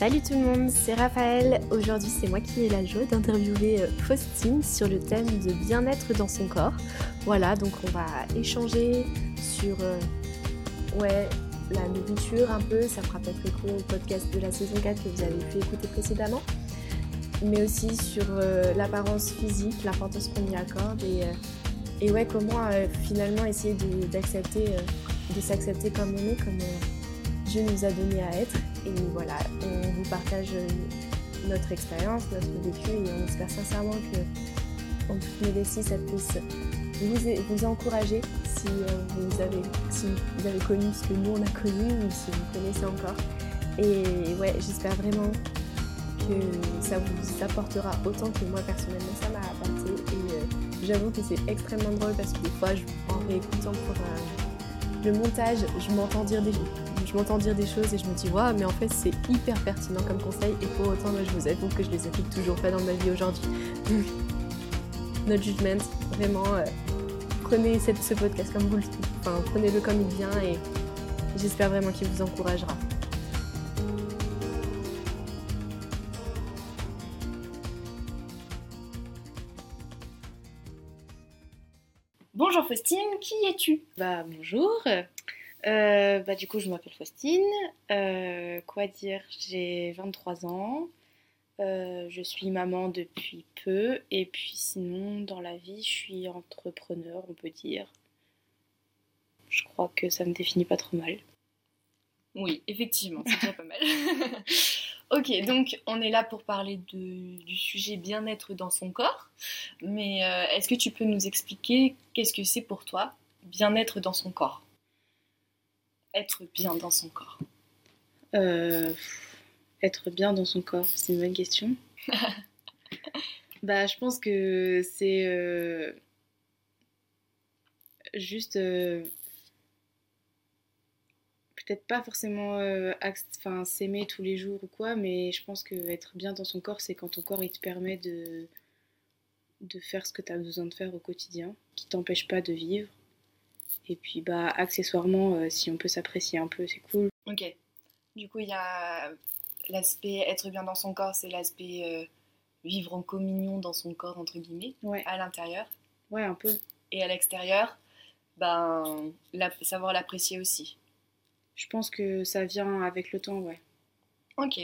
Salut tout le monde, c'est Raphaël. Aujourd'hui, c'est moi qui ai la joie d'interviewer euh, Faustine sur le thème de bien-être dans son corps. Voilà, donc on va échanger sur euh, ouais, la nourriture un peu. Ça fera peut-être écho au podcast de la saison 4 que vous avez pu écouter précédemment. Mais aussi sur euh, l'apparence physique, l'importance qu'on y accorde et, et ouais, comment finalement essayer d'accepter, de, s'accepter comme on est, comme Dieu nous a donné à être. Et voilà, on vous partage notre expérience, notre vécu et on espère sincèrement que, en toute modestie, ça puisse vous, vous encourager si euh, vous, avez, si vous avez connu ce que nous on a connu ou si vous connaissez encore. Et ouais, j'espère vraiment que ça vous apportera autant que moi personnellement ça m'a apporté. Et euh, j'avoue que c'est extrêmement drôle parce que des fois, en réécoutant pour euh, le montage, je m'entends dire des, je m'entends dire des choses et je me dis waouh mais en fait c'est hyper pertinent comme conseil et pour autant moi je vous avoue que je les applique toujours pas dans ma vie aujourd'hui. Notre judgment, vraiment euh, prenez cette, ce podcast comme vous le enfin prenez-le comme il vient et j'espère vraiment qu'il vous encouragera. Bonjour Faustine, qui es-tu? Bah bonjour, euh, bah, du coup, je m'appelle Faustine. Euh, quoi dire J'ai 23 ans. Euh, je suis maman depuis peu. Et puis sinon, dans la vie, je suis entrepreneur, on peut dire. Je crois que ça me définit pas trop mal. Oui, effectivement, c'est déjà pas mal. ok, donc on est là pour parler de, du sujet bien-être dans son corps. Mais est-ce que tu peux nous expliquer qu'est-ce que c'est pour toi, bien-être dans son corps? Être bien dans son corps euh, Être bien dans son corps, c'est une bonne question. bah, je pense que c'est euh, juste euh, peut-être pas forcément enfin s'aimer tous les jours ou quoi, mais je pense que être bien dans son corps, c'est quand ton corps il te permet de de faire ce que tu as besoin de faire au quotidien, qui t'empêche pas de vivre et puis, bah, accessoirement, euh, si on peut s'apprécier un peu, c'est cool. Ok. Du coup, il y a l'aspect être bien dans son corps, c'est l'aspect euh, vivre en communion dans son corps, entre guillemets, ouais. à l'intérieur. Ouais, un peu. Et à l'extérieur, ben, savoir l'apprécier aussi. Je pense que ça vient avec le temps, ouais. Ok.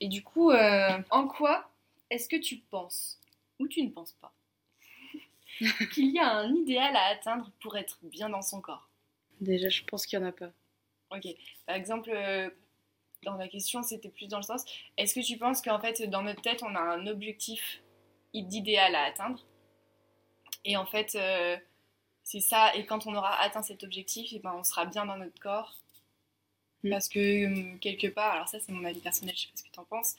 Et du coup, euh, en quoi est-ce que tu penses ou tu ne penses pas qu'il y a un idéal à atteindre pour être bien dans son corps Déjà, je pense qu'il n'y en a pas. Ok. Par exemple, euh, dans la question, c'était plus dans le sens est-ce que tu penses qu'en fait, dans notre tête, on a un objectif d'idéal à atteindre? Et en fait, euh, c'est ça. Et quand on aura atteint cet objectif, et eh ben, on sera bien dans notre corps. Mm. Parce que hum, quelque part, alors ça, c'est mon avis personnel, je sais pas ce que tu en penses.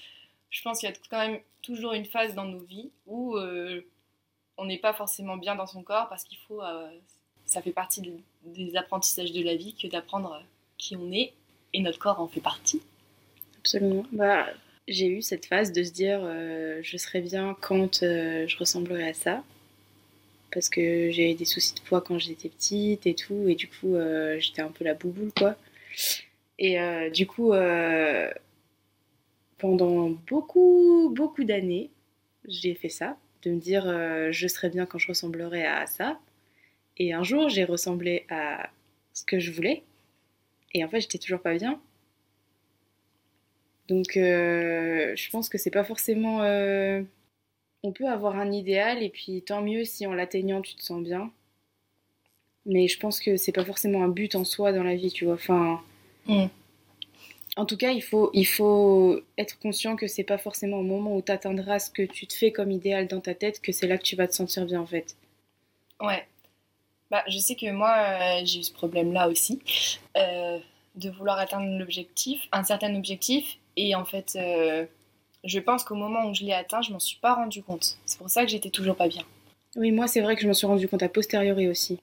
Je pense qu'il y a quand même toujours une phase dans nos vies où euh, on n'est pas forcément bien dans son corps parce qu'il faut. Euh, ça fait partie des apprentissages de la vie que d'apprendre qui on est et notre corps en fait partie. Absolument. Bah, j'ai eu cette phase de se dire euh, je serais bien quand euh, je ressemblerai à ça. Parce que j'ai eu des soucis de poids quand j'étais petite et tout, et du coup j'étais un peu la bouboule quoi. Et du coup, pendant beaucoup, beaucoup d'années, j'ai fait ça de me dire euh, je serais bien quand je ressemblerais à ça. Et un jour, j'ai ressemblé à ce que je voulais. Et en fait, j'étais toujours pas bien. Donc, euh, je pense que c'est pas forcément. Euh, on peut avoir un idéal, et puis tant mieux si en l'atteignant, tu te sens bien. Mais je pense que c'est pas forcément un but en soi dans la vie, tu vois. Enfin. Mm. En tout cas, il faut, il faut être conscient que c'est pas forcément au moment où tu atteindras ce que tu te fais comme idéal dans ta tête que c'est là que tu vas te sentir bien en fait. Ouais. Bah, je sais que moi, euh, j'ai eu ce problème-là aussi, euh, de vouloir atteindre l'objectif, un certain objectif, et en fait, euh, je pense qu'au moment où je l'ai atteint, je m'en suis pas rendu compte. C'est pour ça que j'étais toujours pas bien. Oui, moi, c'est vrai que je m'en suis rendu compte a posteriori aussi.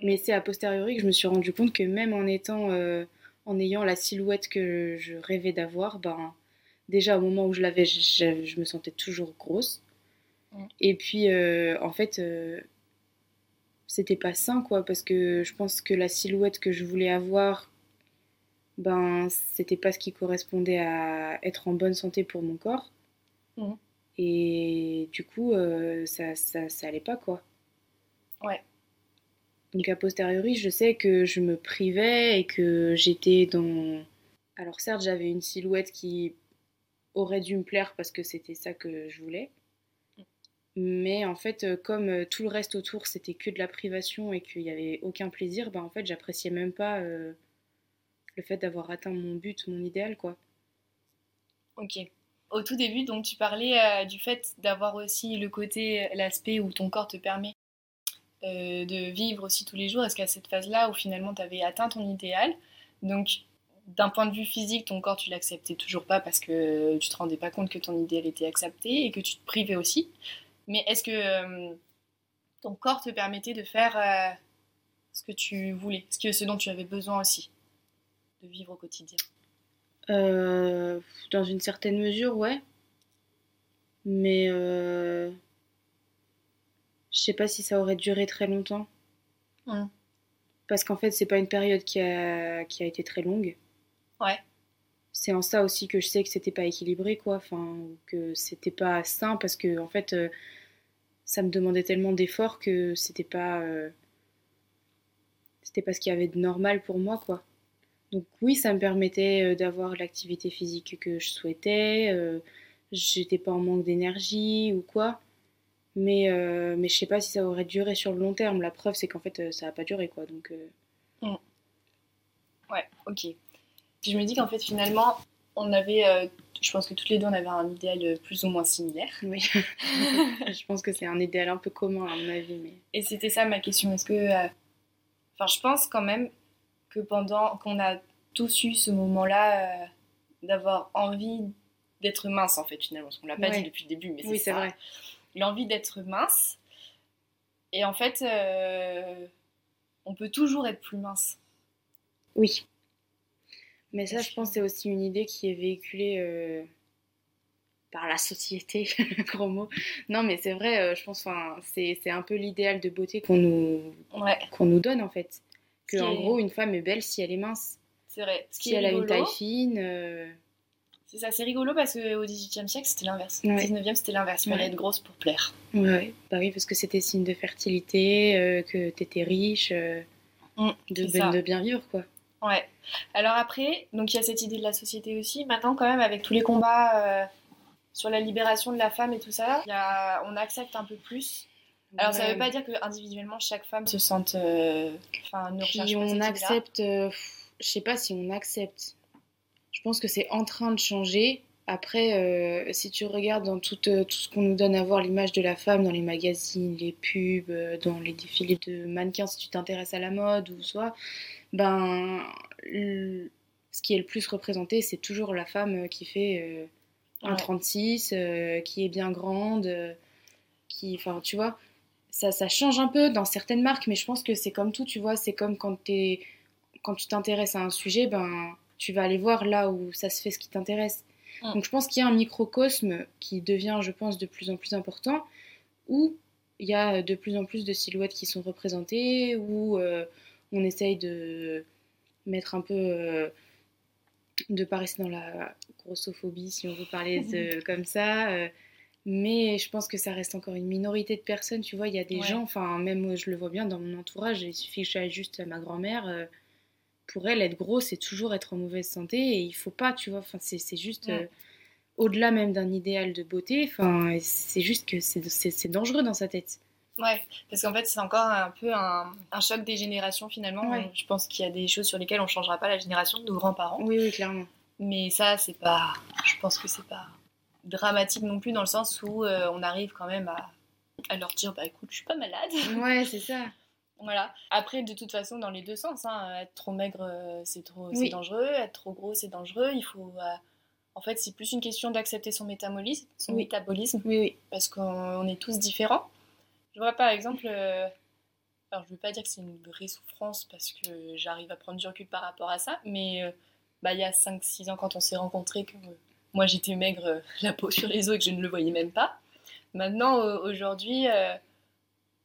Mais c'est a posteriori que je me suis rendu compte que même en étant en ayant la silhouette que je rêvais d'avoir, ben, déjà au moment où je l'avais, je, me sentais toujours grosse. Et puis, euh, en fait, euh, c'était pas sain, quoi, parce que je pense que la silhouette que je voulais avoir ben c'était pas ce qui correspondait à être en bonne santé pour mon corps. Mhm. Et du coup, euh, ça, ça, ça allait pas quoi. Ouais. Donc a posteriori, je sais que je me privais et que j'étais dans. Alors certes, j'avais une silhouette qui aurait dû me plaire parce que c'était ça que je voulais. Mais en fait, euh, comme euh, tout le reste autour, c'était que de la privation et qu'il n'y avait aucun plaisir, ben en fait, j'appréciais même pas euh, le fait d'avoir atteint mon but, mon idéal, quoi. Ok. Au tout début, donc tu parlais du fait d'avoir aussi le côté, l'aspect où ton corps te permet euh, de vivre aussi tous les jours. Est-ce qu'à cette phase-là où finalement tu avais atteint ton idéal, donc d'un point de vue physique, ton corps tu l'acceptais toujours pas parce que tu te rendais pas compte que ton idéal était accepté et que tu te privais aussi. Mais est-ce que euh, ton corps te permettait de faire euh, ce que tu voulais, ce, que, dont tu avais besoin aussi de vivre au quotidien? Dans une certaine mesure, ouais. Mais je sais pas si ça aurait duré très longtemps. Parce qu'en fait, c'est pas une période qui a, qui a été très longue. Ouais. C'est en ça aussi que je sais que c'était pas équilibré, quoi. Enfin, que c'était pas sain parce que, en fait, euh, ça me demandait tellement d'efforts que c'était pas. euh, c'était pas ce qu'il y avait de normal pour moi, quoi. Donc, oui, ça me permettait euh, d'avoir l'activité physique que je souhaitais. euh, J'étais pas en manque d'énergie ou quoi. Mais, euh, mais je sais pas si ça aurait duré sur le long terme. La preuve, c'est qu'en fait, euh, ça a pas duré, quoi. Donc. euh, Ouais, ok. Puis je me dis qu'en fait, finalement, on avait, euh, je pense que toutes les deux, on avait un idéal plus ou moins similaire. Oui, je pense que c'est un idéal un peu commun à mon avis, mais Et c'était ça ma question. Est-ce que. Enfin, je pense quand même que pendant qu'on a tous eu ce moment-là d'avoir envie d'être mince, en fait, finalement. Parce qu'on l'a pas Ouais. dit depuis le début, mais c'est oui, c'est vrai. L'envie d'être mince. Et en fait, euh, on peut toujours être plus mince. Oui. Mais ça, je pense, c'est aussi une idée qui est véhiculée euh, par la société, gros mot. Non, mais c'est vrai, euh, je pense, enfin, c'est c'est un peu l'idéal de beauté qu'on nous, Ouais, qu'on nous donne, en fait. Que, en est- gros, une femme est belle si elle est mince. c'est vrai. Ce Si elle a une taille fine. C'est ça, c'est rigolo parce qu'au XVIIIe siècle, c'était l'inverse. Au Ouais. 19e, c'était l'inverse. Il fallait Ouais. être grosse pour plaire. Ouais. Bah oui, parce que c'était signe de fertilité, euh, que t'étais riche, euh, Mm, de, ça. de bien vivre, quoi. Ouais. Alors après, donc il y a cette idée de la société aussi. Maintenant, quand même, avec tous les combats euh, sur la libération de la femme et tout ça, il y a- on accepte un peu plus. Alors ça Ouais. veut pas dire que individuellement chaque femme se sente, enfin, ne recherche Puis pas on accepte, je sais pas si on accepte. Je pense que c'est en train de changer. Après, euh, si tu regardes dans tout, euh, tout ce qu'on nous donne à voir, l'image de la femme dans les magazines, les pubs, euh, dans les défilés de mannequins, si tu t'intéresses à la mode ou soit, ben, le- ce qui est le plus représenté, c'est toujours la femme qui fait Ouais. 1,36, euh, qui est bien grande, qui, enfin, tu vois, ça, ça change un peu dans certaines marques, mais je pense que c'est comme tout, tu vois, c'est comme quand tu t'intéresses à un sujet, ben, tu vas aller voir là où ça se fait ce qui t'intéresse. Mm. Donc je pense qu'il y a un microcosme qui devient, je pense, de plus en plus important, où il y a de plus en plus de silhouettes qui sont représentées, où euh, on essaye de mettre un peu... euh, de pas rester dans la grossophobie, si on veut parler de, comme ça. euh, mais je pense que ça reste encore une minorité de personnes. Tu vois, il y a des Ouais. gens, enfin, même moi, je le vois bien dans mon entourage, il suffit que j'aille juste à ma grand-mère. euh, pour elle, être gros, c'est toujours être en mauvaise santé et il faut pas, tu vois. Enfin, c'est c'est juste. Ouais. euh, au-delà même d'un idéal de beauté, enfin, c'est juste que c'est- c'est c'est dangereux dans sa tête. Ouais, parce qu'en fait, c'est encore un peu un, un choc des générations finalement. Ouais. Je pense qu'il y a des choses sur lesquelles on changera pas la génération de nos grands-parents. Oui, oui, clairement. Mais ça, c'est pas. Je pense que c'est pas dramatique non plus dans le sens où euh, on arrive quand même à, à leur dire bah écoute, je suis pas malade. Ouais, c'est ça. Voilà. Après, de toute façon, dans les deux sens, hein, être trop maigre, euh, c'est trop, Oui. dangereux. Être trop gros, c'est dangereux. Il faut. euh, En fait, c'est plus une question d'accepter son métabolisme, son Oui. métabolisme, Oui, oui. parce qu'on on est tous différents. Je vois par exemple. euh, Alors, je veux pas dire que c'est une vraie souffrance parce que j'arrive à prendre du recul par rapport à ça, mais euh, bah, il y a 5-6 ans, quand on s'est rencontrés, que euh, moi j'étais maigre, la peau sur les os et que je ne le voyais même pas. Maintenant, aujourd'hui,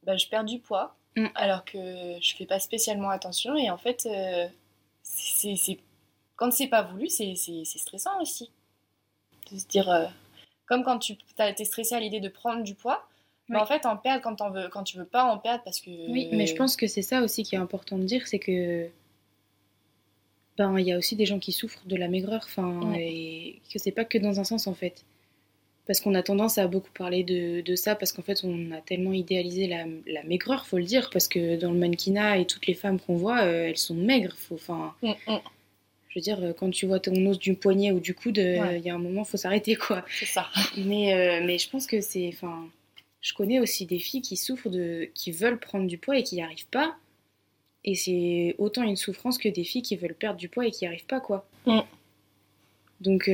bah, je perds du poids Mm. alors que je fais pas spécialement attention et en fait, euh, c'est c'est- quand c'est pas voulu, c'est stressant aussi. De se dire, euh, comme quand tu été stressé à l'idée de prendre du poids, mais en fait, en perdre quand, en veux, quand tu veux pas en perdre parce que. Oui, mais je pense que c'est ça aussi qui est important de dire, c'est que. Ben, il y a aussi des gens qui souffrent de la maigreur, enfin, et que c'est pas que dans un sens en fait. Parce qu'on a tendance à beaucoup parler de, de ça, parce qu'en fait, on a tellement idéalisé la, la, maigreur, faut le dire, parce que dans le mannequinat et toutes les femmes qu'on voit, euh, elles sont maigres. Faut, enfin, mm, mm. Je veux dire, euh, quand tu vois ton os du poignet ou du coude, euh, il y a un moment, faut s'arrêter, quoi. C'est ça. Mais, mais je pense que c'est. Enfin, je connais aussi des filles qui souffrent de. qui veulent prendre du poids et qui n'y arrivent pas. Et c'est autant une souffrance que des filles qui veulent perdre du poids et qui n'y arrivent pas, quoi. Mm. Donc.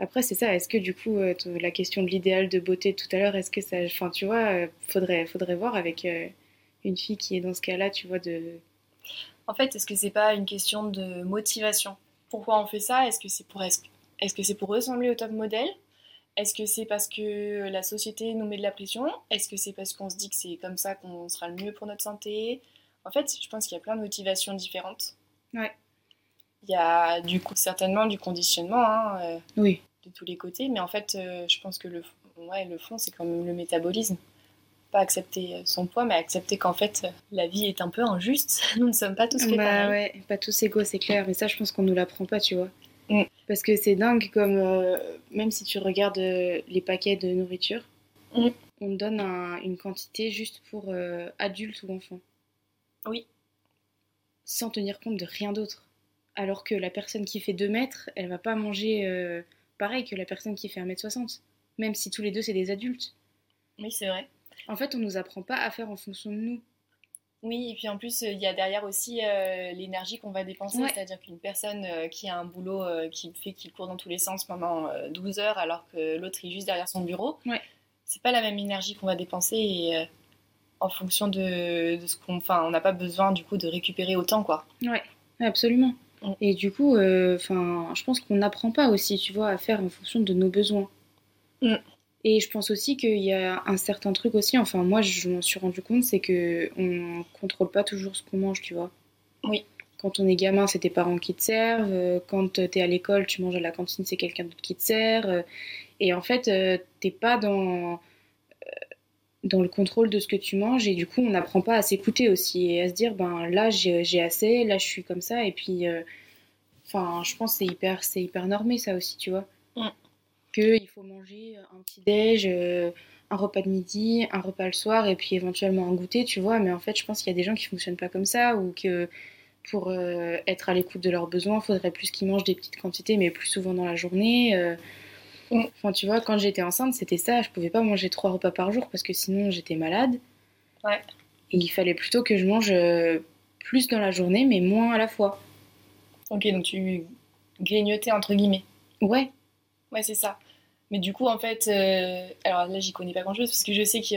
Après, c'est ça. Est-ce que du coup, euh, la question de l'idéal de beauté tout à l'heure, est-ce que ça. Enfin, tu vois, euh, faudrait, faudrait voir avec euh, une fille qui est dans ce cas-là, tu vois, de. En fait, est-ce que c'est pas une question de motivation? Pourquoi on fait ça? Est-ce que c'est pour, est -ce que c'est pour ressembler au top modèle? Est-ce que c'est parce que la société nous met de la pression? Est-ce que c'est parce qu'on se dit que c'est comme ça qu'on sera le mieux pour notre santé? En fait, je pense qu'il y a plein de motivations différentes. Ouais. Il y a du coup certainement du conditionnement. Hein, oui de tous les côtés. Mais en fait, euh, je pense que le, ouais, le fond, c'est quand même le métabolisme. Pas accepter euh, son poids, mais accepter qu'en fait, euh, la vie est un peu injuste. Nous ne sommes pas tous faits bah, ouais, pas tous égaux, c'est clair. Mais ça, je pense qu'on nous l'apprend pas, tu vois. Mm. Parce que c'est dingue, comme même si tu regardes les paquets de nourriture, mm. on donne une quantité juste pour adultes ou enfants. Oui. Sans tenir compte de rien d'autre. Alors que la personne qui fait 2 mètres, elle va pas manger pareil que la personne qui fait 1m60, même si tous les deux c'est des adultes. Oui, c'est vrai. En fait, on nous apprend pas à faire en fonction de nous. Oui, et puis en plus, il y a derrière aussi euh, l'énergie qu'on va dépenser. C'est-à-dire qu'une personne euh, qui a un boulot euh, qui fait qu'il court dans tous les sens pendant 12 heures alors que l'autre est juste derrière son bureau, ouais. c'est pas la même énergie qu'on va dépenser et en fonction de, de ce qu'on. Enfin, on n'a pas besoin du coup de récupérer autant, quoi. Ouais, absolument. Et du coup, euh, enfin, je pense qu'on n'apprend pas aussi, tu vois, à faire en fonction de nos besoins. Mm. Et je pense aussi qu'il y a un certain truc aussi, enfin moi je m'en suis rendu compte, c'est que on contrôle pas toujours ce qu'on mange, tu vois. Oui. Quand on est gamin, c'est tes parents qui te servent. Euh, quand tu es à l'école, tu manges à la cantine, c'est quelqu'un d'autre qui te sert. Euh, et en fait, t'es pas dans dans le contrôle de ce que tu manges et du coup on n'apprend pas à s'écouter aussi et à se dire ben là j'ai assez là je suis comme ça et puis euh, enfin je pense c'est hyper c'est hyper normé ça aussi tu vois mm. que il faut manger un petit déj euh, un repas de midi un repas le soir et puis éventuellement un goûter tu vois mais en fait je pense qu'il y a des gens qui fonctionnent pas comme ça ou que pour euh, être à l'écoute de leurs besoins faudrait plus qu'ils mangent des petites quantités mais plus souvent dans la journée Enfin, tu vois, quand j'étais enceinte, c'était ça. Je pouvais pas manger trois repas par jour parce que sinon j'étais malade. Ouais. Et il fallait plutôt que je mange euh, plus dans la journée, mais moins à la fois. Ok, donc tu grignotais entre guillemets. Ouais. Ouais, c'est ça. Mais du coup, en fait, euh, alors là, j'y connais pas grand chose parce que je sais que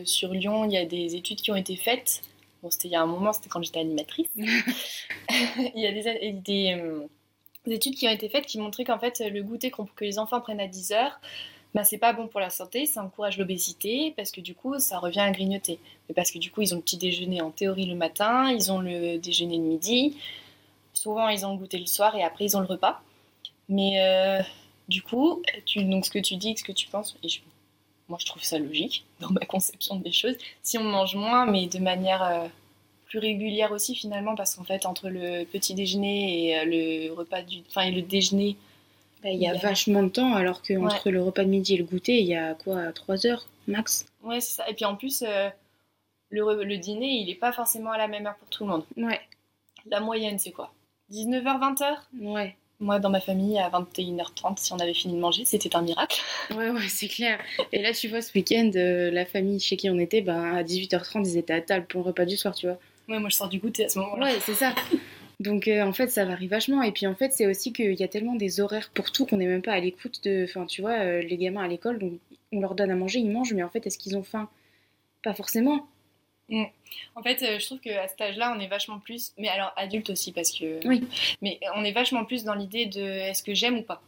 euh, sur Lyon, il y a des études qui ont été faites. Bon, c'était il y a un moment, c'était quand j'étais animatrice. il y a des, des, des études qui ont été faites qui montraient qu'en fait, le goûter que les enfants prennent à 10 heures, bah, c'est pas bon pour la santé, ça encourage l'obésité, parce que du coup, ça revient à grignoter. Mais parce que du coup, ils ont le petit déjeuner en théorie le matin, ils ont le déjeuner le midi, souvent ils ont le goûter le soir et après ils ont le repas. Mais euh, du coup, donc ce que tu dis, ce que tu penses, moi je trouve ça logique dans ma conception des choses. Si on mange moins, mais de manière euh, régulière aussi finalement parce qu'en fait entre le petit déjeuner et euh, le repas du enfin et le déjeuner bah, il y a vachement de temps alors que entre le repas de midi et le goûter il y a quoi 3 heures max? Ouais c'est ça. Et puis en plus euh, le, le, dîner il est pas forcément à la même heure pour tout le monde. Ouais. La moyenne c'est quoi? 19h 20h ouais. Moi, dans ma famille, à 21h30, si on avait fini de manger, c'était un miracle. Ouais, ouais, c'est clair. Et là, tu vois, ce week-end, euh, la famille chez qui on était, ben, à 18h30, ils étaient à table pour le repas du soir, tu vois. Ouais, moi je sors du goûter à ce moment-là. Ouais, c'est ça. Donc euh, en fait, ça varie vachement. Et puis en fait, c'est aussi qu'il y a tellement des horaires pour tout qu'on n'est même pas à l'écoute de. Enfin, tu vois, euh, les gamins à l'école, donc on leur donne à manger, ils mangent, mais en fait, est-ce qu'ils ont faim? Pas forcément. Mm. En fait, euh, je trouve qu'à cet âge-là, on est vachement plus. Mais alors, adulte aussi, parce que. Oui. Mais on est vachement plus dans l'idée de est-ce que j'aime ou pas?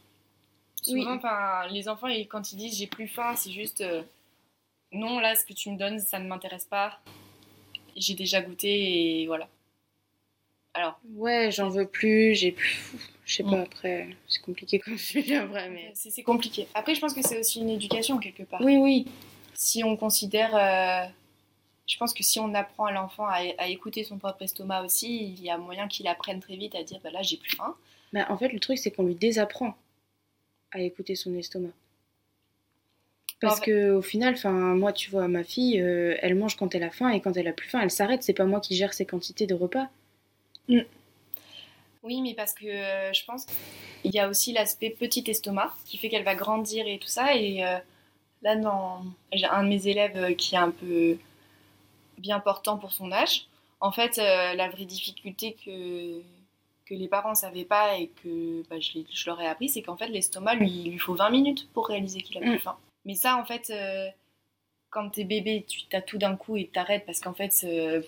Souvent, oui. les enfants, quand ils disent j'ai plus faim, c'est juste non, là, ce que tu me donnes, ça ne m'intéresse pas j'ai déjà goûté et voilà. Alors, Ouais, j'en veux plus, j'ai plus. Je sais Mm. pas, après, c'est compliqué comme sujet après, mais. c'est c'est compliqué. Après, je pense que c'est aussi une éducation quelque part. Oui, oui. Si on considère. euh, je pense que si on apprend à l'enfant à, à écouter son propre estomac aussi, il y a moyen qu'il apprenne très vite à dire bah là, j'ai plus faim. Bah, en fait, le truc, c'est qu'on lui désapprend à écouter son estomac. Parce fait- que au final, enfin, moi, tu vois, ma fille, euh, elle mange quand elle a faim et quand elle a plus faim, elle s'arrête. C'est pas moi qui gère ses quantités de repas. Oui, mais parce que euh, je pense qu'il y a aussi l'aspect petit estomac qui fait qu'elle va grandir et tout ça. Et euh, là, dans... j'ai un de mes élèves qui est un peu bien portant pour son âge. En fait, la vraie difficulté que, que les parents ne savaient pas et que bah, je, je leur ai appris, c'est qu'en fait, l'estomac, lui, il lui faut 20 minutes pour réaliser qu'il a plus Mm. faim. Mais ça, en fait, euh, quand t'es bébé, tu t'as tout d'un coup et t'arrêtes parce qu'en fait, euh,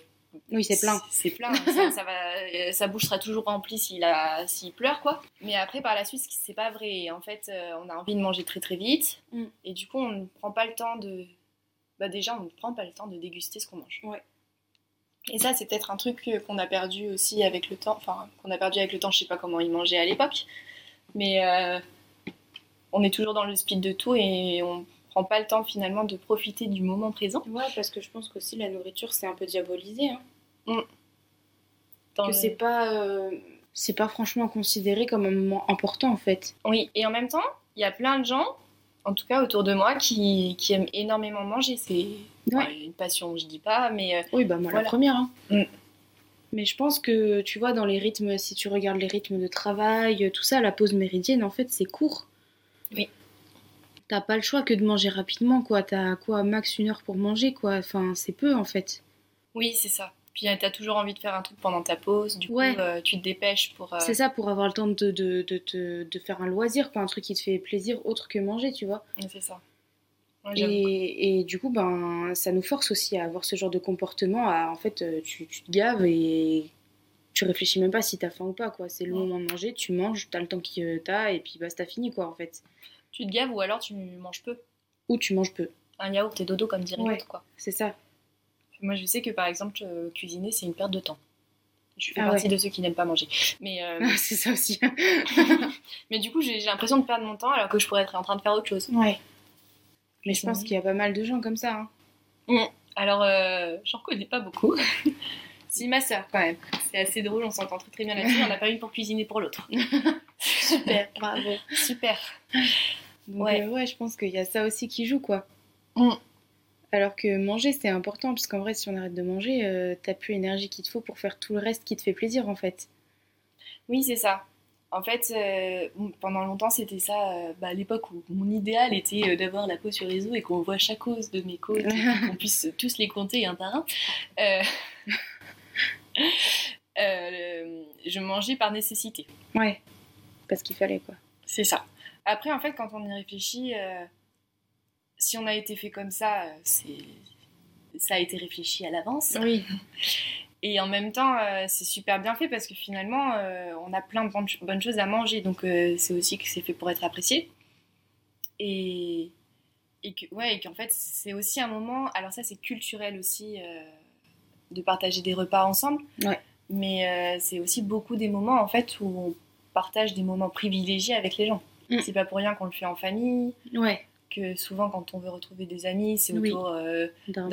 Oui, c'est plein. c'est plein. ça, ça va, euh, sa bouche sera toujours remplie s'il a, s'il pleure, quoi. Mais après, par la suite, c'est pas vrai. En fait, euh, on a envie de manger très très vite. Mm. Et du coup, on ne prend pas le temps de. Bah, déjà, on ne prend pas le temps de déguster ce qu'on mange. Ouais. Et ça, c'est peut-être un truc qu'on a perdu aussi avec le temps. Enfin, qu'on a perdu avec le temps. Je sais pas comment ils mangeaient à l'époque. Mais euh, on est toujours dans le speed de tout et on prend pas le temps finalement de profiter du moment présent. Ouais, parce que je pense qu'aussi la nourriture, c'est un peu diabolisé. Hein. Dans Que le- c'est pas. euh, C'est pas franchement considéré comme un moment important en fait. Oui, et en même temps, il y a plein de gens, en tout cas autour de moi, qui, qui aiment énormément manger. C'est Ouais. enfin, une passion, je dis pas, mais euh, Oui, bah moi Voilà. la première. Hein. Mm. Mais je pense que, tu vois, dans les rythmes, si tu regardes les rythmes de travail, tout ça, la pause méridienne, en fait, c'est court. Oui. T'as pas le choix que de manger rapidement, quoi. T'as quoi, max une heure pour manger, quoi. Enfin, c'est peu, en fait. oui, c'est ça. Puis euh, t'as toujours envie de faire un truc pendant ta pause, du coup, Ouais. euh, tu te dépêches pour. euh, C'est ça, pour avoir le temps de, de, de, de- faire un loisir, quoi. Un truc qui te fait plaisir autre que manger, tu vois. C'est ça. Ouais. Et, et du coup, ben, ça nous force aussi à avoir ce genre de comportement. À, en fait, tu, tu te gaves et tu réfléchis même pas si t'as faim ou pas, quoi. C'est le Ouais. moment de manger, tu manges, t'as le temps que t'as, et puis bah, t'as fini, quoi, en fait. Tu te gaves ou alors tu manges peu. Ou tu manges peu. Un yaourt et dodo, comme dirait Ouais. l'autre, quoi. C'est ça. Moi, je sais que par exemple, euh, cuisiner, c'est une perte de temps. Je fais Ah partie ouais. de ceux qui n'aiment pas manger. Mais, euh, c'est ça aussi. mais du coup, j'ai l'impression de perdre mon temps alors que je pourrais être en train de faire autre chose. ouais. Mais je pense qu'il y a pas mal de gens comme ça. hein. Alors, euh, j'en connais pas beaucoup. si, ma soeur, quand même. C'est assez drôle, on s'entend très très bien là-dessus. On n'a pas une pour cuisiner pour l'autre. Super, bravo. Super. Donc, Ouais. ouais. ouais, je pense qu'il y a ça aussi qui joue, quoi. Mm. Alors que manger, c'est important, parce qu'en vrai, si on arrête de manger, euh, t'as plus l'énergie qu'il te faut pour faire tout le reste qui te fait plaisir, en fait. Oui, c'est ça. En fait, euh, pendant longtemps, c'était ça. euh, bah, à l'époque où mon idéal était euh, d'avoir la peau sur les os et qu'on voit chaque os de mes côtes, qu'on puisse tous les compter un par un. Euh, je mangeais par nécessité. Ouais. Parce qu'il fallait, quoi. C'est ça. Après, en fait, quand on y réfléchit, euh, si on a été fait comme ça, euh, c'est ça a été réfléchi à l'avance. Oui. Et en même temps, euh, c'est super bien fait parce que finalement, euh, on a plein de bonnes, choses à manger. Donc, euh, c'est aussi que c'est fait pour être apprécié. Et, et que, ouais, et qu'en fait, c'est aussi un moment. Alors, ça, c'est culturel aussi de partager des repas ensemble. Ouais. Mais euh, c'est aussi beaucoup des moments, en fait, où on partage des moments privilégiés avec les gens. Mm. C'est pas pour rien qu'on le fait en famille. Ouais. Que souvent, quand on veut retrouver des amis, c'est Oui. autour euh, D'un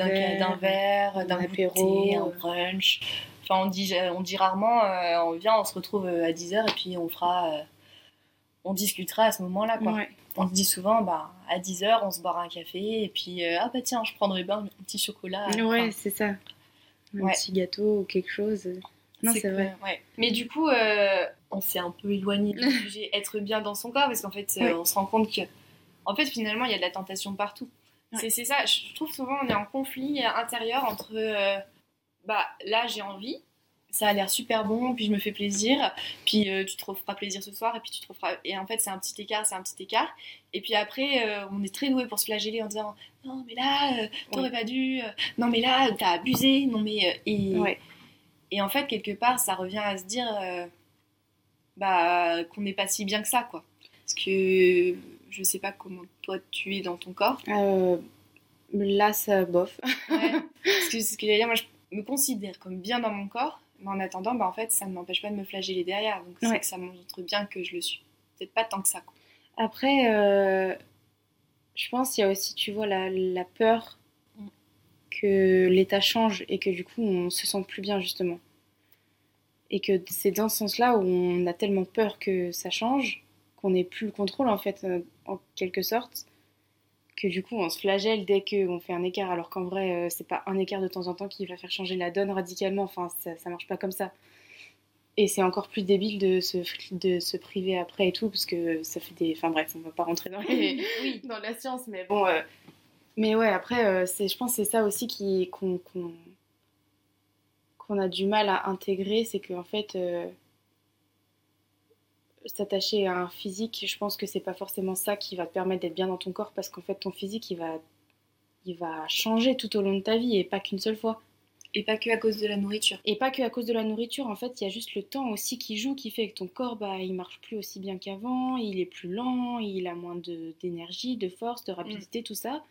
verre. d'un apéro, un brunch. Enfin, on dit, on dit rarement, euh, on vient, on se retrouve à 10h et puis on fera. on discutera à ce moment-là, quoi. Ouais. On se dit souvent, bah, à 10h, on se boira un café et puis, ah bah tiens, je prendrai bien un petit chocolat. Ouais, Enfin, c'est ça. Un Ouais. petit gâteau ou quelque chose. Non, c'est vrai. ouais. Mais du coup, euh, on s'est un peu éloigné du sujet être bien dans son corps parce qu'en fait, euh, on se rend compte que, en fait, finalement, il y a de la tentation partout. Ouais. C'est c'est ça. Je trouve souvent on est en conflit intérieur entre, euh, bah là j'ai envie, ça a l'air super bon, puis je me fais plaisir, puis euh, tu te referas plaisir ce soir, et puis tu te referas. Et en fait, c'est un petit écart, c'est un petit écart. Et puis après, euh, on est très doué pour se flageller en disant non mais là, euh, t'aurais pas dû, non mais là, t'as abusé, non mais et Ouais. et en fait, quelque part, ça revient à se dire bah, qu'on n'est pas si bien que ça, quoi. Parce que je sais pas comment toi tu es dans ton corps. Là, ça bof. Ouais. Parce que c'est ce que j'allais dire, moi je me considère comme bien dans mon corps, Mais en attendant, bah, en fait, ça ne m'empêche pas de me flageller derrière. Donc Ouais. que ça montre bien que je le suis. Peut-être pas tant que ça. Quoi. Après, euh, je pense qu'il y a aussi, tu vois, la, la peur Mm. que l'état change et que du coup, on se sente plus bien, justement. Et que c'est dans ce sens-là où on a tellement peur que ça change qu'on n'ait plus le contrôle, en fait, euh, en quelque sorte, que du coup, on se flagelle dès qu'on fait un écart, alors qu'en vrai, euh, c'est pas un écart de temps en temps qui va faire changer la donne radicalement. Enfin, ça, ça marche pas comme ça. Et c'est encore plus débile de se, de se priver après et tout, parce que ça fait des. Enfin bref, on va pas rentrer dans, les- Oui. dans la science, mais bon. euh, Mais ouais, après, euh, c'est, je pense que c'est ça aussi qui, qu'on, qu'on, qu'on a du mal à intégrer, c'est qu'en fait, euh, s'attacher à un physique, je pense que c'est pas forcément ça qui va te permettre d'être bien dans ton corps, parce qu'en fait, ton physique, il va, il va changer tout au long de ta vie, et pas qu'une seule fois. Et pas que à cause de la nourriture. Et pas que à cause de la nourriture, en fait, il y a juste le temps aussi qui joue, qui fait que ton corps, bah, il marche plus aussi bien qu'avant, il est plus lent, il a moins de- d'énergie, de, force, de rapidité, tout ça.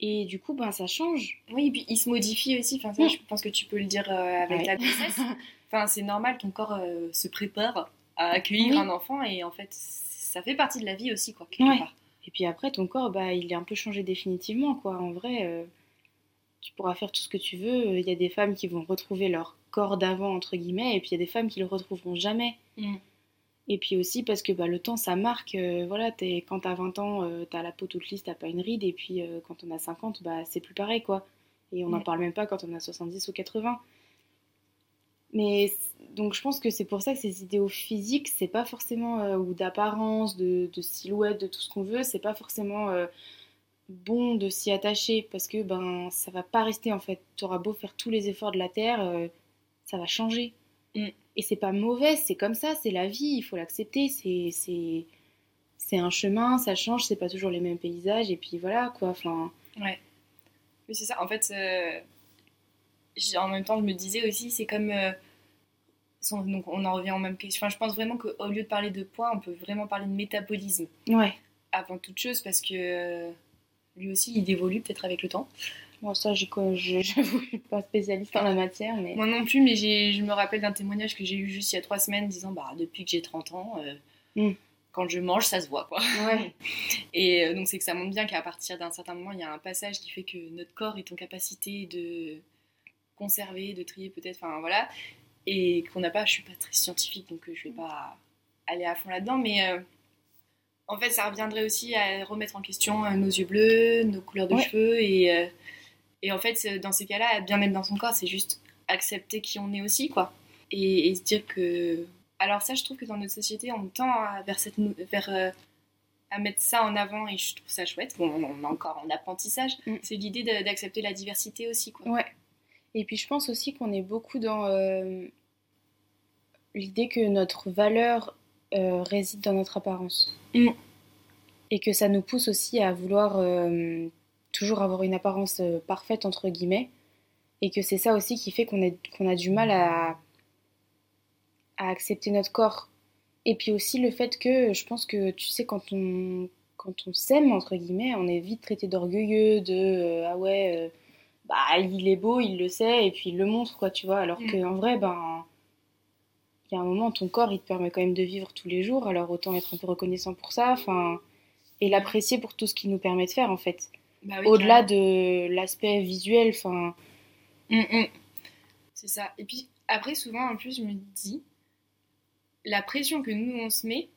Et du coup, ben, ça change. Oui, et puis il se modifie aussi. Enfin, ça, Mm. je pense que tu peux le dire euh, avec Ouais. la grossesse. Enfin, c'est normal, ton corps euh, se prépare à accueillir Oui. un enfant et en fait, ça fait partie de la vie aussi, quoi, quelque Ouais. part. Et puis après, ton corps, bah, il est un peu changé définitivement, quoi. En vrai, euh, tu pourras faire tout ce que tu veux. Il y a des femmes qui vont retrouver leur corps d'avant, entre guillemets, et puis il y a des femmes qui le retrouveront jamais. Mm. Et puis aussi parce que bah, le temps, ça marque. euh, voilà, t'es, quand t'as 20 ans, euh, t'as la peau toute lisse, t'as pas une ride. Et puis euh, quand on a 50, bah, c'est plus pareil, quoi. Et on n'en parle même pas quand on a 70 ou 80. Mais donc je pense que c'est pour ça que ces idéaux physiques, c'est pas forcément, euh, ou d'apparence, de, de silhouette, de tout ce qu'on veut, c'est pas forcément euh, bon de s'y attacher parce que ben ça va pas rester en fait. Tu auras beau faire tous les efforts de la terre, euh, ça va changer. Mm. Et c'est pas mauvais, c'est comme ça, c'est la vie, il faut l'accepter, c'est un chemin, ça change, c'est pas toujours les mêmes paysages et puis voilà quoi. Enfin, Oui, c'est ça. En fait, en même temps, je me disais aussi, c'est comme. Donc, on en revient en même question. Enfin, je pense vraiment qu'au lieu de parler de poids, on peut vraiment parler de métabolisme ouais. avant toute chose parce que euh, lui aussi, il évolue peut-être avec le temps. Bon, ça, j'avoue, je suis pas spécialiste en la matière, mais Moi non plus, mais je me rappelle d'un témoignage que j'ai eu juste il y a trois semaines disant bah, depuis que j'ai 30 ans, euh, Mm. quand je mange, ça se voit. quoi. ouais. Et euh, donc, c'est que ça montre bien qu'à partir d'un certain moment, il y a un passage qui fait que notre corps est en capacité de conserver, de trier peut-être, enfin voilà. Et qu'on n'a pas, je suis pas très scientifique, donc euh, je vais pas aller à fond là-dedans, mais euh, en fait, ça reviendrait aussi à remettre en question euh, nos yeux bleus, nos couleurs de Ouais. cheveux, et, euh, et en fait, dans ces cas-là, bien être dans son corps, c'est juste accepter qui on est aussi, quoi. Et, et se dire que. Alors, ça, je trouve que dans notre société, on tend à- vers cette. vers, euh, à mettre ça en avant et je trouve ça chouette. Bon, on est encore en apprentissage. Mm. C'est l'idée d'accepter la diversité aussi, quoi. Ouais. Et puis je pense aussi qu'on est beaucoup dans euh, l'idée que notre valeur euh, réside dans notre apparence. Mm. Et que ça nous pousse aussi à vouloir euh, toujours avoir une apparence parfaite, entre guillemets. Et que c'est ça aussi qui fait qu'on a du mal à, à accepter notre corps. Et puis aussi le fait que je pense que, tu sais, quand on, quand on s'aime, entre guillemets, on est vite traité d'orgueilleux, de euh, ah ouais. Bah, il est beau, il le sait, et puis il le montre, quoi, tu vois. Alors Mm. qu'en vrai, ben, il y a un moment, ton corps, il te permet quand même de vivre tous les jours, alors autant être un peu reconnaissant pour ça, enfin, et l'apprécier pour tout ce qu'il nous permet de faire, en fait. Bah oui, Au-delà de l'aspect visuel, enfin, Mm, mm. C'est ça. Et puis après, souvent, en plus, je me dis, la pression que nous, on se met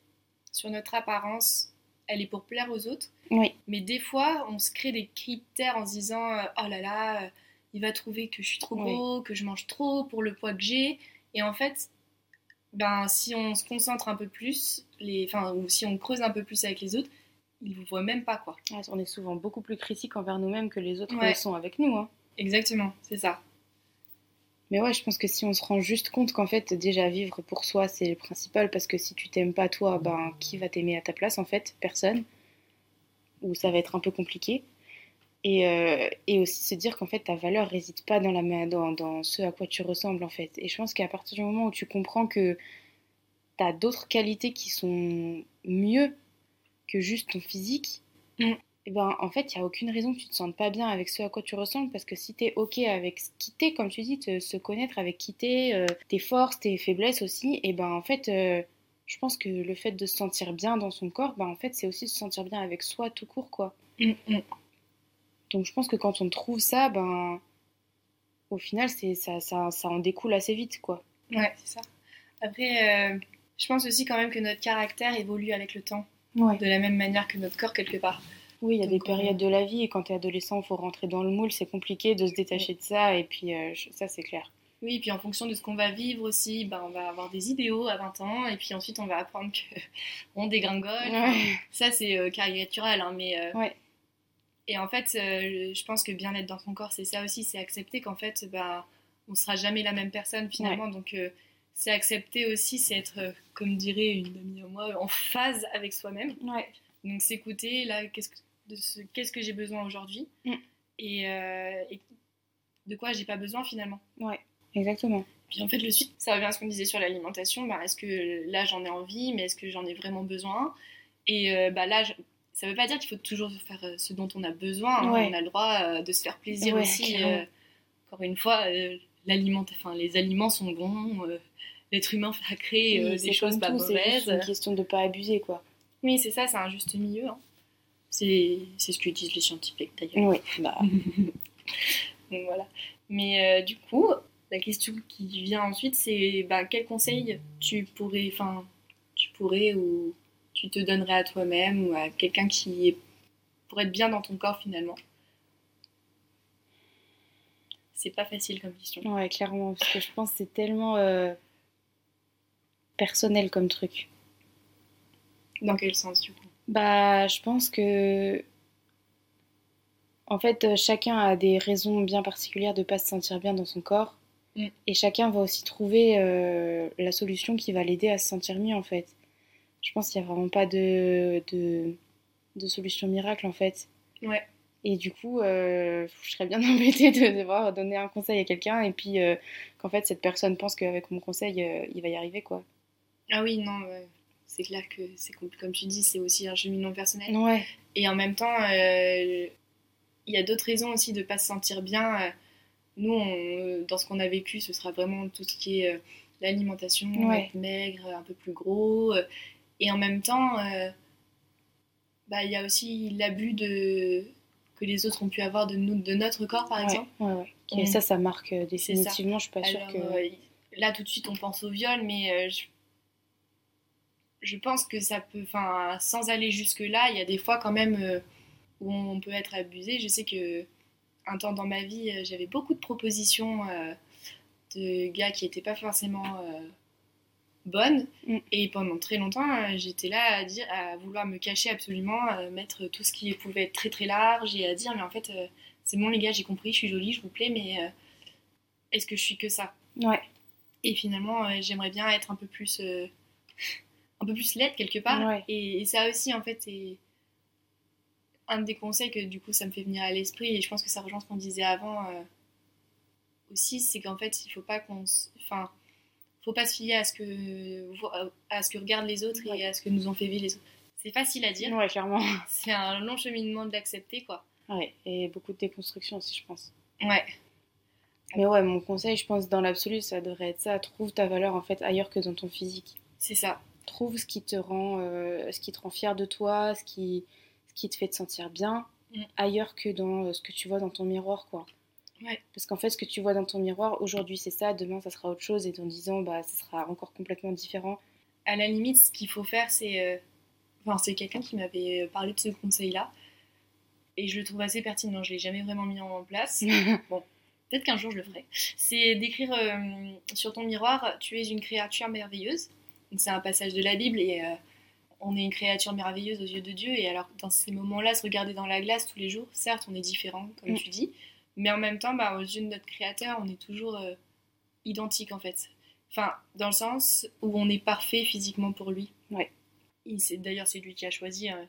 sur notre apparence, elle est pour plaire aux autres. oui, Mais des fois, on se crée des critères en se disant euh, Oh là là, euh, il va trouver que je suis trop gros, que je mange trop pour le poids que j'ai. Et en fait, ben, si on se concentre un peu plus, les... enfin, ou si on creuse un peu plus avec les autres, ils vous voient même pas, quoi. On est souvent beaucoup plus critique envers nous-mêmes que les autres Ouais. le sont avec nous, hein. Exactement, c'est ça. Mais ouais, je pense que si on se rend juste compte qu'en fait, déjà vivre pour soi, c'est le principal, parce que si tu t'aimes pas toi, ben qui va t'aimer à ta place en fait? Personne. Ou ça va être un peu compliqué. Et, euh, et aussi se dire qu'en fait, ta valeur réside pas dans, la, dans, dans ce à quoi tu ressembles en fait. Et je pense qu'à partir du moment où tu comprends que tu as d'autres qualités qui sont mieux que juste ton physique, Mm. Eh ben, en fait, il n'y a aucune raison que tu te sentes pas bien avec ce à quoi tu ressembles, parce que si tu es OK avec qui t'es, comme tu dis, te, se connaître avec qui t'es, euh, tes forces, tes faiblesses aussi, et eh ben en fait, euh, je pense que le fait de se sentir bien dans son corps, ben en fait, c'est aussi se sentir bien avec soi tout court, quoi. Mm, mm. Donc je pense que quand on trouve ça, ben au final, c'est ça, ça, ça en découle assez vite, quoi. Ouais, c'est ça. Après, euh, je pense aussi quand même que notre caractère évolue avec le temps, Ouais. de la même manière que notre corps quelque part. Oui, il y a des Donc, périodes de la vie, et quand tu es adolescent, il faut rentrer dans le moule, c'est compliqué de se détacher de ça, et puis euh, ça, c'est clair. Oui, et puis en fonction de ce qu'on va vivre aussi, ben, on va avoir des idéaux à 20 ans, et puis ensuite on va apprendre que on dégringole. Ouais. Ça, c'est euh, caricatural, hein, mais. euh, Ouais. Et en fait, euh, je pense que bien-être dans son corps, c'est ça aussi, c'est accepter qu'en fait, bah, on sera jamais la même personne finalement. Donc, euh, c'est accepter aussi, c'est être, euh, comme dirait une amie à moi, en phase avec soi-même. Ouais. Donc, s'écouter, là, qu'est-ce que, de ce- qu'est-ce que j'ai besoin aujourd'hui Mm. et, euh, et de quoi j'ai pas besoin finalement. Exactement. Puis en fait, le suite, ça revient à ce qu'on disait sur l'alimentation. Bah, est-ce que là j'en ai envie, mais est-ce que j'en ai vraiment besoin? Et euh, bah, là, je- ça veut pas dire qu'il faut toujours faire euh, ce dont on a besoin. hein. Ouais. On a le droit de se faire plaisir Ouais, aussi. encore une fois, l'aliment, enfin, les aliments sont bons. L'être humain a créé Oui, des choses pas tout, C'est mauvaises. une question de pas abuser, quoi. Oui, c'est ça, c'est un juste milieu. hein. C'est c'est ce que disent les scientifiques d'ailleurs. Oui, bah, Donc voilà. Mais euh, du coup, la question qui vient ensuite, c'est bah, quel conseil tu pourrais, enfin, tu pourrais ou tu te donnerais à toi-même ou à quelqu'un qui est pour être bien dans ton corps finalement? C'est pas facile comme question. ouais, clairement, parce que je pense que c'est tellement euh, personnel comme truc. Dans quel sens du coup? Bah, je pense que. En fait, euh, chacun a des raisons bien particulières de pas se sentir bien dans son corps. Mm. Et chacun va aussi trouver euh, la solution qui va l'aider à se sentir mieux, en fait. Je pense qu'il n'y a vraiment pas de, de, de solution miracle, en fait. Ouais. Et du coup, euh, je serais bien embêtée de devoir donner un conseil à quelqu'un et puis euh, qu'en fait, cette personne pense qu'avec mon conseil, il va y arriver, quoi. Ah oui, non, ouais. C'est clair que c'est com- comme tu dis, c'est aussi un cheminement personnel. Ouais, Et en même temps, euh, il y a d'autres raisons aussi de ne pas se sentir bien. Euh, Nous, on- dans ce qu'on a vécu, ce sera vraiment tout ce qui est euh, l'alimentation, Ouais. être maigre, un peu plus gros. euh, et en même temps, euh, bah, il y a aussi l'abus de que les autres ont pu avoir de, nous, de notre corps, par ouais, exemple. On- Et ça, ça marque euh, ça. définitivement. Je suis pas sûre que. euh, là, tout de suite, on pense au viol, mais euh, je, je pense que ça peut, enfin, sans aller jusque-là, il y a des fois quand même euh, où on peut être abusé. Je sais que un temps dans ma vie, euh, j'avais beaucoup de propositions euh, de gars qui n'étaient pas forcément euh, bonnes, Mm. et pendant très longtemps, j'étais là à dire, à vouloir me cacher absolument, euh, mettre tout ce qui pouvait être très très large et à dire, mais en fait, c'est bon les gars, j'ai compris, je suis jolie, je vous plais, mais est-ce que je suis que ça? Ouais, et finalement, j'aimerais bien être un peu plus, un peu plus laide quelque part. Ouais. Et, et ça aussi, en fait, c'est un des conseils que du coup, ça me fait venir à l'esprit. Et je pense que ça rejoint ce qu'on disait avant euh, aussi, c'est qu'en fait, il faut pas qu'on, enfin, faut pas se fier à ce que, à ce que regardent les autres Ouais. et à ce que nous ont fait vivre les autres. C'est facile à dire. ouais, clairement. C'est un long cheminement de l'accepter, quoi. Ouais, et beaucoup de déconstruction aussi, je pense. Ouais. Mais ouais, mon conseil, je pense, dans l'absolu, ça devrait être ça. Trouve ta valeur, en fait, ailleurs que dans ton physique. C'est ça. Trouve ce qui te rend, euh, ce qui te rend fier de toi, ce qui, ce qui te fait te sentir bien, Mm. ailleurs que dans euh, ce que tu vois dans ton miroir, quoi. Ouais. Parce qu'en fait, ce que tu vois dans ton miroir, aujourd'hui c'est ça, demain ça sera autre chose, et dans 10 ans, bah, ça sera encore complètement différent. à la limite, ce qu'il faut faire, c'est. euh, Enfin, c'est quelqu'un qui m'avait parlé de ce conseil-là. Et je le trouve assez pertinent. Je l'ai jamais vraiment mis en place. Peut-être qu'un jour je le ferai. C'est d'écrire sur ton miroir Tu es une créature merveilleuse. C'est un passage de la Bible et euh, on est une créature merveilleuse aux yeux de Dieu. Et alors, dans ces moments-là, se regarder dans la glace tous les jours, certes, on est différent, comme Mm. tu dis. Mais en même temps, bah, aux yeux de notre créateur, on est toujours euh, identique en fait. Enfin, dans le sens où on est parfait physiquement pour lui. Ouais. D'ailleurs, c'est lui qui a choisi. euh,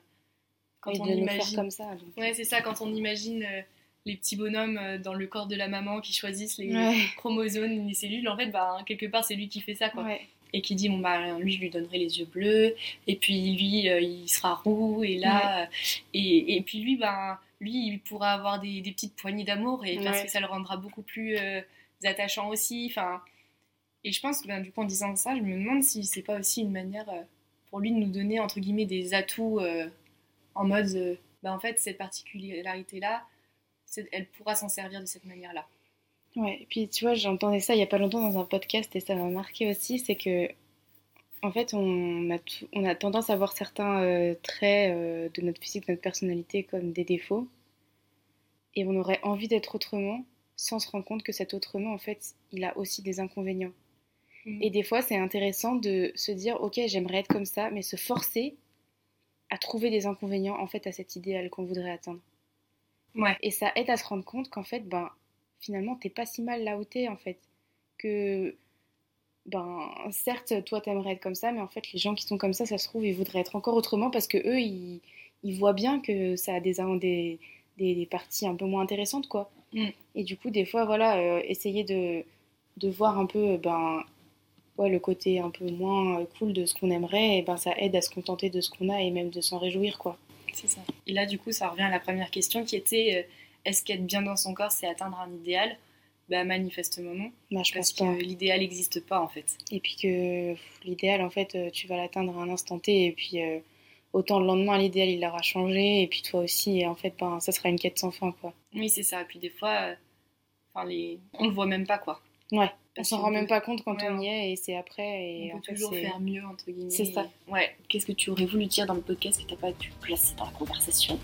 quand et on de imagine. faire comme ça. donc. Ouais, c'est ça, quand on imagine euh, les petits bonhommes dans le corps de la maman qui choisissent les Ouais. chromosomes, les cellules, en fait, bah, quelque part, c'est lui qui fait ça, quoi. Ouais. Et qui dit bon bah lui je lui donnerai les yeux bleus et puis lui euh, il sera roux et là euh, et, et, puis lui ben lui il pourra avoir des, des petites poignées d'amour et parce que ça le rendra beaucoup plus euh, attachant aussi enfin et je pense que ben, du coup en disant ça je me demande si c'est pas aussi une manière pour lui de nous donner entre guillemets des atouts en mode ben, en fait cette particularité là elle pourra s'en servir de cette manière là Ouais, et puis tu vois, j'entendais ça il y a pas longtemps dans un podcast et ça m'a marqué aussi, c'est que en fait, on a, on a tendance à voir certains euh, traits euh, de notre physique, de notre personnalité comme des défauts, et on aurait envie d'être autrement sans se rendre compte que cet autrement, en fait, il a aussi des inconvénients. Mmh. Et des fois, c'est intéressant de se dire, ok, j'aimerais être comme ça, mais se forcer à trouver des inconvénients, en fait, à cet idéal qu'on voudrait atteindre. Ouais. Et ça aide à se rendre compte qu'en fait, ben, finalement, t'es pas si mal là où t'es, en fait. Que, ben, certes, toi, t'aimerais être comme ça, mais en fait, les gens qui sont comme ça, ça se trouve, ils voudraient être encore autrement parce que eux, ils, ils voient bien que ça a des, des, des, des parties un peu moins intéressantes, quoi. Mm. Et du coup, des fois, voilà, euh, essayer de, de voir un peu, ben, ouais, le côté un peu moins cool de ce qu'on aimerait, et ben, ça aide à se contenter de ce qu'on a et même de s'en réjouir, quoi. C'est ça. Et là, du coup, ça revient à la première question qui était. Est-ce qu'être bien dans son corps, c'est atteindre un idéal bah, manifestement non. Bah, je parce pense que l'idéal n'existe pas en fait. Et puis que l'idéal, en fait, euh, tu vas l'atteindre à un instant T et puis euh, autant le lendemain, l'idéal, il aura changé et puis toi aussi, et en fait, ben, ça sera une quête sans fin, quoi. Oui, c'est ça. Et puis des fois, euh, les... on le voit même pas, quoi. Ouais. Parce on s'en rend peut... même pas compte quand ouais, on y est et c'est après. Et on en peut toujours fait, faire mieux, entre guillemets. C'est ça. Ouais. Qu'est-ce que tu aurais voulu dire dans le podcast que tu n'as pas pu placer dans la conversation?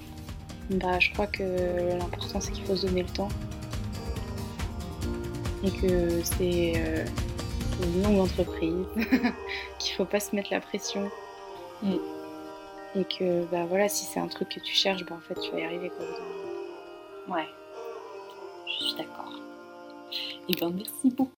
Bah, je crois que l'important c'est qu'il faut se donner le temps et que c'est euh, une longue entreprise, qu'il faut pas se mettre la pression mm. et que bah voilà si c'est un truc que tu cherches, bah en fait tu vas y arriver quoi. Ouais, je suis d'accord. Et ben merci beaucoup